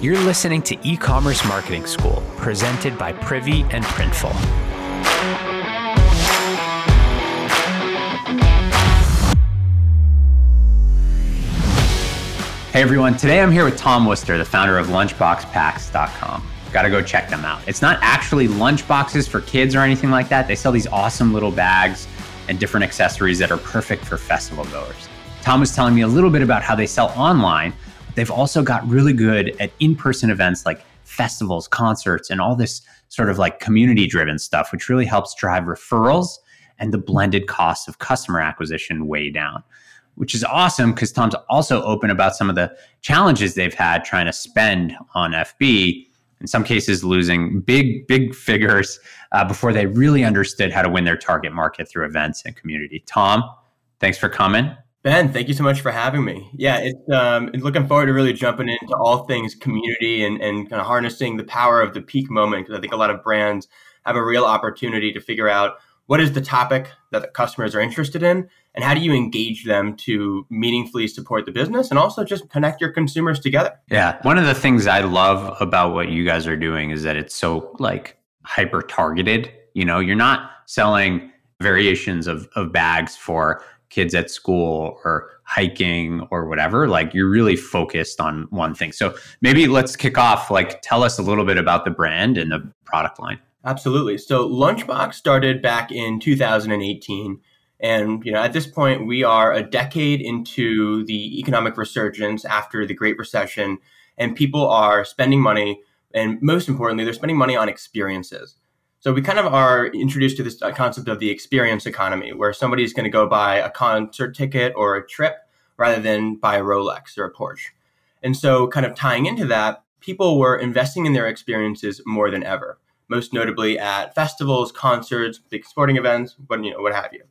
You're listening to E Commerce Marketing School, presented by Privy and Printful. Hey everyone, today I'm here with Tom Worcester, the founder of LunchboxPacks.com. Got to go check them out. It's not actually lunchboxes for kids or anything like that. They sell these awesome little bags and different accessories that are perfect for festival goers. Tom was telling me a little bit about how they sell online they've also got really good at in-person events like festivals, concerts, and all this sort of like community driven stuff, which really helps drive referrals and the blended costs of customer acquisition way down, which is awesome because Tom's also open about some of the challenges they've had trying to spend on FB. In some cases, losing big, big figures uh, before they really understood how to win their target market through events and community. Tom, thanks for coming. Ben, thank you so much for having me. Yeah, it's um, looking forward to really jumping into all things community and, and kind of harnessing the power of the peak moment because I think a lot of brands have a real opportunity to figure out what is the topic that the customers are interested in and how do you engage them to meaningfully support the business and also just connect your consumers together. Yeah, one of the things I love about what you guys are doing is that it's so like hyper targeted. You know, you're not selling variations of, of bags for kids at school or hiking or whatever like you're really focused on one thing. So maybe let's kick off like tell us a little bit about the brand and the product line. Absolutely. So lunchbox started back in 2018 and you know at this point we are a decade into the economic resurgence after the great recession and people are spending money and most importantly they're spending money on experiences so we kind of are introduced to this uh, concept of the experience economy, where somebody's going to go buy a concert ticket or a trip rather than buy a Rolex or a Porsche. And so, kind of tying into that, people were investing in their experiences more than ever, most notably at festivals, concerts, big sporting events, what you know, what have you.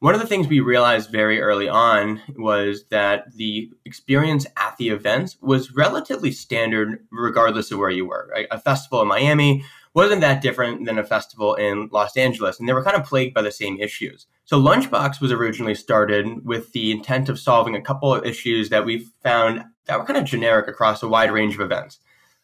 One of the things we realized very early on was that the experience at the events was relatively standard, regardless of where you were. Right? A festival in Miami wasn't that different than a festival in Los Angeles, and they were kind of plagued by the same issues. So Lunchbox was originally started with the intent of solving a couple of issues that we found that were kind of generic across a wide range of events.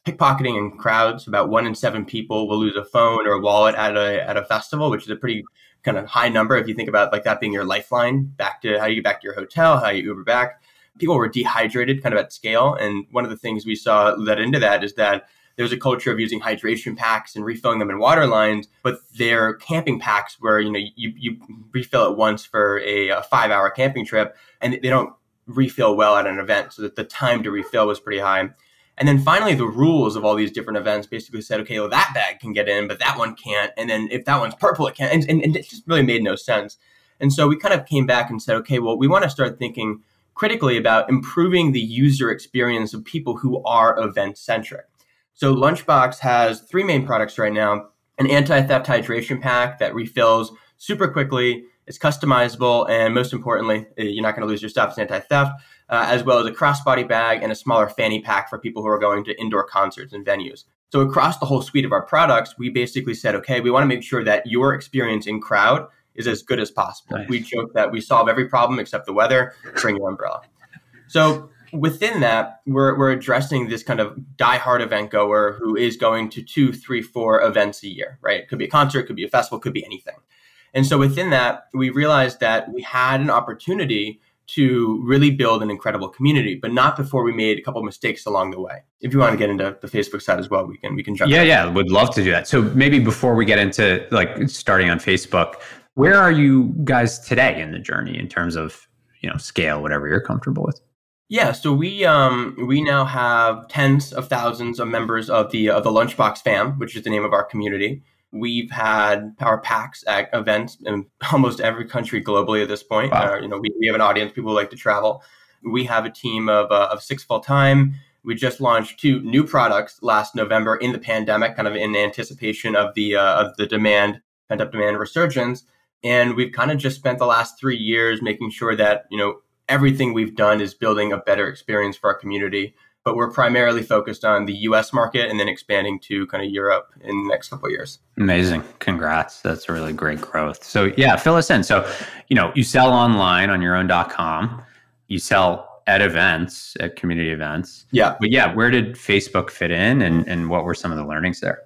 Pickpocketing in crowds, about one in seven people will lose a phone or a wallet at a at a festival, which is a pretty kind of high number if you think about like that being your lifeline back to how you get back to your hotel, how you Uber back. People were dehydrated kind of at scale. And one of the things we saw led into that is that there's a culture of using hydration packs and refilling them in water lines, but they're camping packs where you know you, you refill it once for a, a five hour camping trip, and they don't refill well at an event, so that the time to refill was pretty high. And then finally, the rules of all these different events basically said, okay, well, that bag can get in, but that one can't. And then if that one's purple, it can't. And, and, and it just really made no sense. And so we kind of came back and said, okay, well, we want to start thinking critically about improving the user experience of people who are event centric. So Lunchbox has three main products right now an anti theft hydration pack that refills super quickly, it's customizable, and most importantly, eh, you're not going to lose your stuff, it's anti theft, uh, as well as a crossbody bag and a smaller fanny pack for people who are going to indoor concerts and venues. So across the whole suite of our products, we basically said, okay, we want to make sure that your experience in crowd is as good as possible. Nice. We joke that we solve every problem except the weather. Bring your umbrella. So within that, we're, we're addressing this kind of die-hard event goer who is going to two, three, four events a year, right? It could be a concert, it could be a festival, it could be anything. And so within that, we realized that we had an opportunity to really build an incredible community, but not before we made a couple mistakes along the way. If you want to get into the Facebook side as well, we can we can jump. Yeah, yeah, would love to do that. So maybe before we get into like starting on Facebook, where are you guys today in the journey in terms of you know scale, whatever you're comfortable with? Yeah, so we um, we now have tens of thousands of members of the of the Lunchbox fam, which is the name of our community. We've had our Packs at events in almost every country globally at this point. Wow. Uh, you know, we, we have an audience people like to travel. We have a team of uh, of six full time. We just launched two new products last November in the pandemic, kind of in anticipation of the uh, of the demand pent up demand resurgence. And we've kind of just spent the last three years making sure that you know everything we've done is building a better experience for our community. But we're primarily focused on the US market and then expanding to kind of Europe in the next couple of years. Amazing. Congrats. That's really great growth. So, yeah, fill us in. So, you know, you sell online on your own.com, you sell at events, at community events. Yeah. But yeah, where did Facebook fit in and, and what were some of the learnings there?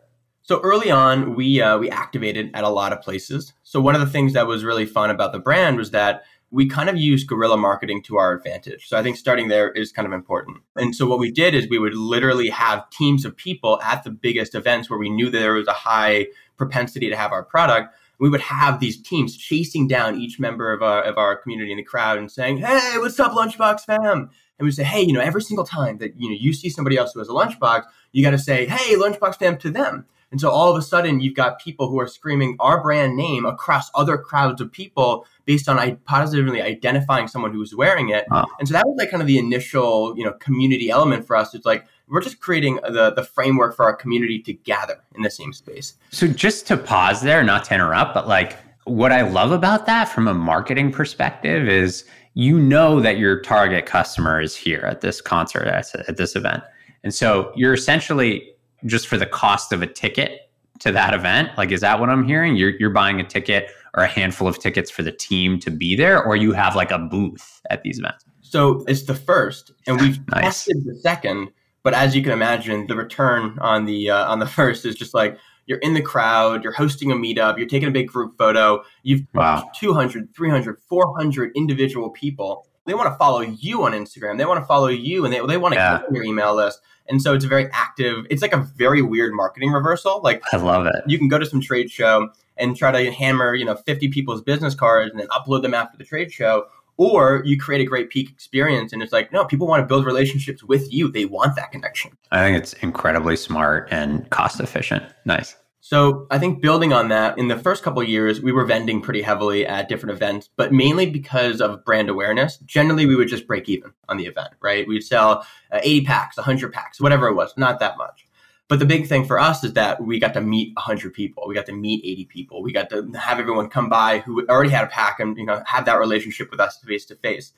So early on, we uh, we activated at a lot of places. So one of the things that was really fun about the brand was that we kind of used guerrilla marketing to our advantage. So I think starting there is kind of important. And so what we did is we would literally have teams of people at the biggest events where we knew that there was a high propensity to have our product. We would have these teams chasing down each member of our, of our community in the crowd and saying, Hey, what's up, Lunchbox fam? And we say, Hey, you know, every single time that, you know, you see somebody else who has a lunchbox, you got to say, Hey, Lunchbox fam to them. And so all of a sudden, you've got people who are screaming our brand name across other crowds of people based on positively identifying someone who's wearing it. Wow. And so that was like kind of the initial, you know, community element for us. It's like we're just creating the the framework for our community to gather in the same space. So just to pause there, not to interrupt, but like what I love about that from a marketing perspective is you know that your target customer is here at this concert at this event. And so you're essentially just for the cost of a ticket to that event? Like, is that what I'm hearing? You're you're buying a ticket or a handful of tickets for the team to be there, or you have like a booth at these events? So it's the first, and we've nice. tested the second. But as you can imagine, the return on the uh, on the first is just like you're in the crowd, you're hosting a meetup, you're taking a big group photo, you've wow. 200, 300, 400 individual people. They want to follow you on Instagram. They want to follow you and they, they want to yeah. get on your email list. And so it's a very active, it's like a very weird marketing reversal. Like I love it. You can go to some trade show and try to hammer, you know, 50 people's business cards and then upload them after the trade show. Or you create a great peak experience and it's like, no, people want to build relationships with you. They want that connection. I think it's incredibly smart and cost efficient. Nice. So I think building on that, in the first couple years, we were vending pretty heavily at different events, but mainly because of brand awareness. Generally, we would just break even on the event, right? We'd sell uh, 80 packs, 100 packs, whatever it was, not that much. But the big thing for us is that we got to meet 100 people. We got to meet 80 people. We got to have everyone come by who already had a pack and you know have that relationship with us face to face.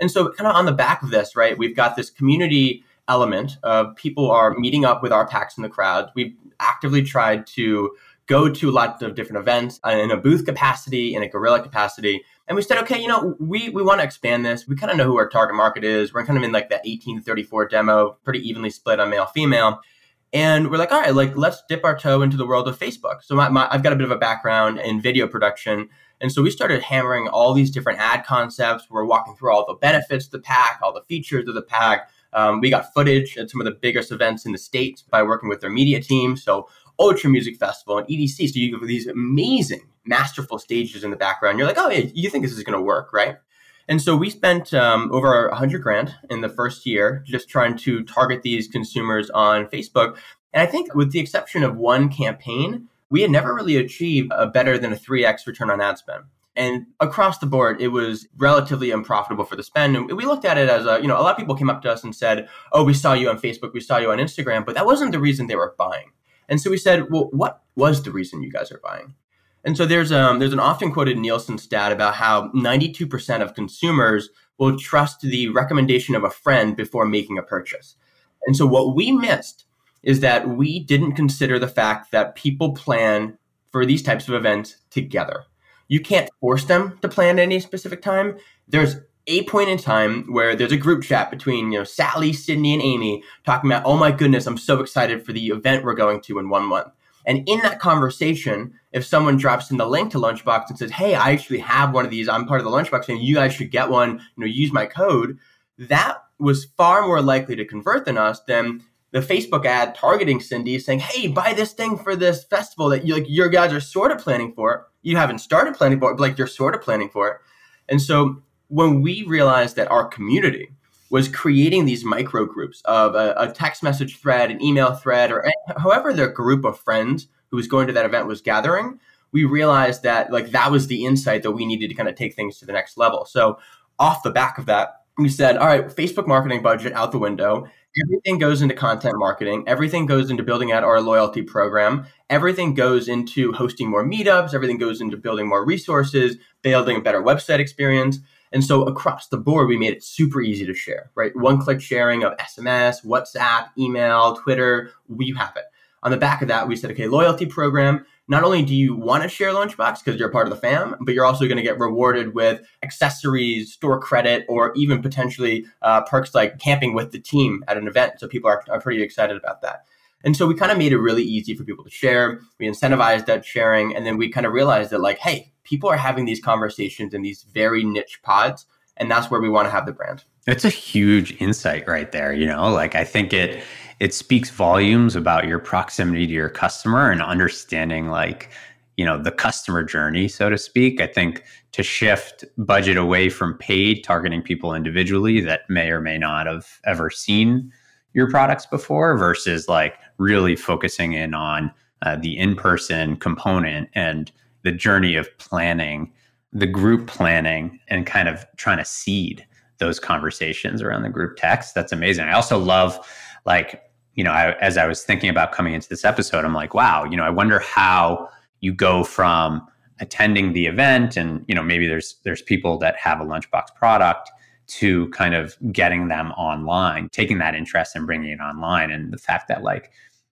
And so, kind of on the back of this, right, we've got this community element of people are meeting up with our packs in the crowd. We've actively tried to go to a lot of different events uh, in a booth capacity, in a guerrilla capacity. And we said, okay, you know, we, we want to expand this. We kind of know who our target market is. We're kind of in like that 18 to 34 demo, pretty evenly split on male, female. And we're like, all right, like let's dip our toe into the world of Facebook. So my, my, I've got a bit of a background in video production. And so we started hammering all these different ad concepts. We're walking through all the benefits of the pack, all the features of the pack, um, we got footage at some of the biggest events in the States by working with their media team. So Ultra Music Festival and EDC. So you have these amazing, masterful stages in the background. You're like, oh, yeah, you think this is going to work, right? And so we spent um, over a hundred grand in the first year just trying to target these consumers on Facebook. And I think with the exception of one campaign, we had never really achieved a better than a 3x return on ad spend. And across the board, it was relatively unprofitable for the spend. And we looked at it as a, you know, a lot of people came up to us and said, Oh, we saw you on Facebook, we saw you on Instagram, but that wasn't the reason they were buying. And so we said, Well, what was the reason you guys are buying? And so there's um there's an often quoted Nielsen stat about how 92% of consumers will trust the recommendation of a friend before making a purchase. And so what we missed is that we didn't consider the fact that people plan for these types of events together you can't force them to plan at any specific time. There's a point in time where there's a group chat between you know Sally, Sydney, and Amy talking about, oh my goodness, I'm so excited for the event we're going to in one month. And in that conversation, if someone drops in the link to Lunchbox and says, "Hey, I actually have one of these. I'm part of the Lunchbox, and you guys should get one. You know, use my code," that was far more likely to convert than us than the Facebook ad targeting Cindy saying, "Hey, buy this thing for this festival that you like your guys are sort of planning for. You haven't started planning for it, but like you're sort of planning for it." And so when we realized that our community was creating these micro groups of a, a text message thread, an email thread, or however their group of friends who was going to that event was gathering, we realized that like that was the insight that we needed to kind of take things to the next level. So off the back of that, we said, all right, Facebook marketing budget out the window everything goes into content marketing. Everything goes into building out our loyalty program. Everything goes into hosting more meetups. Everything goes into building more resources building a better website experience. And so across the board we made it super easy to share right? One click sharing of sms whatsapp email twitter we have it. On the back of that we said okay loyalty program not only do you want to share Lunchbox because you're a part of the fam, but you're also going to get rewarded with accessories, store credit, or even potentially uh, perks like camping with the team at an event. So people are, are pretty excited about that. And so we kind of made it really easy for people to share. We incentivized that sharing. And then we kind of realized that, like, hey, people are having these conversations in these very niche pods. And that's where we want to have the brand. It's a huge insight right there. You know, like I think it, it speaks volumes about your proximity to your customer and understanding like you know the customer journey so to speak. I think to shift budget away from paid targeting people individually that may or may not have ever seen your products before versus like really focusing in on uh, the in-person component and the journey of planning the group planning and kind of trying to seed those conversations around the group text. That's amazing. I also love like you know I, as i was thinking about coming into this episode i'm like wow you know i wonder how you go from attending the event and you know maybe there's there's people that have a lunchbox product to kind of getting them online taking that interest and bringing it online. And the fact that like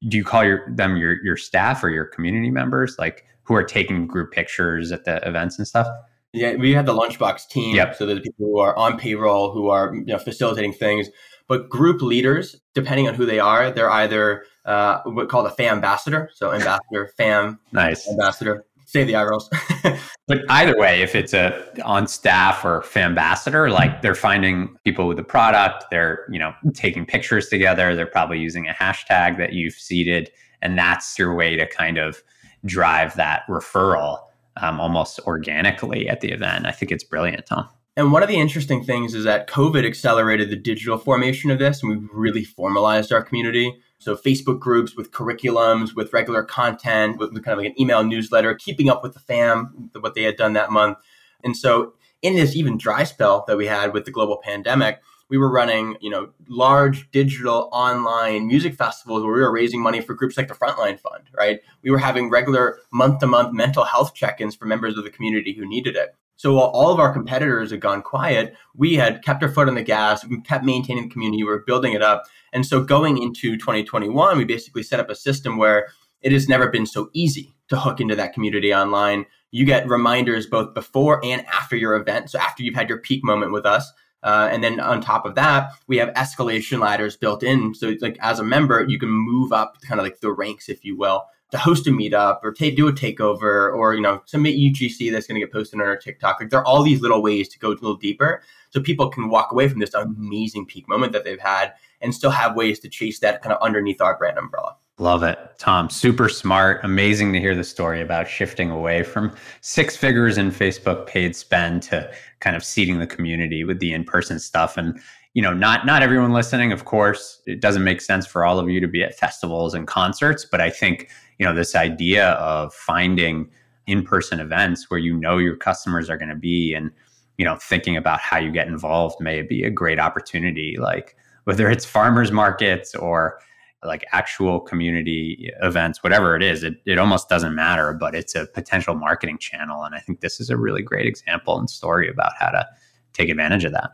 do you call your them your your staff or your community members like who are taking group pictures at the events and stuff yeah we have the lunchbox team yep. so there's people who are on payroll who are you know facilitating things but group leaders, depending on who they are, they're either uh, what called a FAM ambassador. So ambassador, FAM, nice ambassador. Save the eye rolls. but either way, if it's a on staff or fam ambassador, like they're finding people with the product, they're you know taking pictures together. They're probably using a hashtag that you've seeded, and that's your way to kind of drive that referral um, almost organically at the event. I think it's brilliant, Tom. And one of the interesting things is that COVID accelerated the digital formation of this, and we've really formalized our community. So, Facebook groups with curriculums, with regular content, with kind of like an email newsletter, keeping up with the fam, what they had done that month. And so, in this even dry spell that we had with the global pandemic, we were running, you know, large digital online music festivals where we were raising money for groups like the Frontline Fund, right? We were having regular month to month mental health check ins for members of the community who needed it. So while all of our competitors had gone quiet, we had kept our foot on the gas, we kept maintaining the community, we were building it up. And so going into 2021, we basically set up a system where it has never been so easy to hook into that community online. You get reminders both before and after your event. So after you've had your peak moment with us. Uh, and then on top of that, we have escalation ladders built in. So like as a member, you can move up kind of like the ranks, if you will to host a meetup or do a takeover or you know submit UGC that's going to get posted on our TikTok. Like there are all these little ways to go a little deeper, so people can walk away from this amazing peak moment that they've had and still have ways to chase that kind of underneath our brand umbrella. Love it, Tom. Super smart. Amazing to hear the story about shifting away from six figures in Facebook paid spend to kind of seeding the community with the in-person stuff and you know not not everyone listening of course it doesn't make sense for all of you to be at festivals and concerts but i think you know this idea of finding in-person events where you know your customers are going to be and you know thinking about how you get involved may be a great opportunity like whether it's farmers markets or like actual community events whatever it is it, it almost doesn't matter but it's a potential marketing channel and i think this is a really great example and story about how to take advantage of that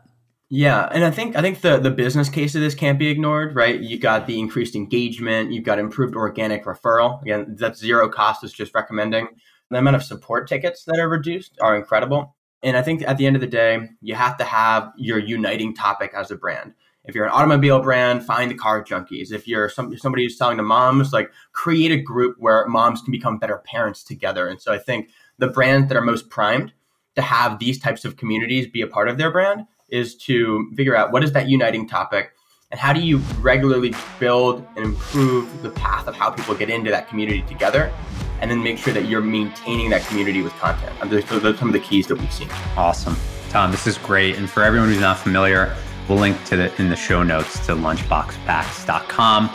yeah, and I think I think the the business case of this can't be ignored, right? You got the increased engagement, you've got improved organic referral. Again, that's zero cost. is just recommending. The amount of support tickets that are reduced are incredible. And I think at the end of the day, you have to have your uniting topic as a brand. If you're an automobile brand, find the car junkies. If you're some, somebody who's selling to moms, like create a group where moms can become better parents together. And so I think the brands that are most primed to have these types of communities be a part of their brand is to figure out what is that uniting topic and how do you regularly build and improve the path of how people get into that community together and then make sure that you're maintaining that community with content. Those are some of the keys that we've seen. Awesome. Tom, this is great. And for everyone who's not familiar, we'll link to the in the show notes to lunchboxpacks.com.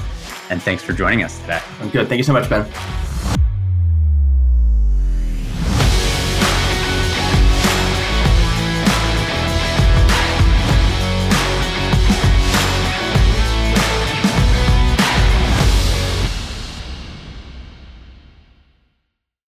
And thanks for joining us today. I'm good. Thank you so much, Ben.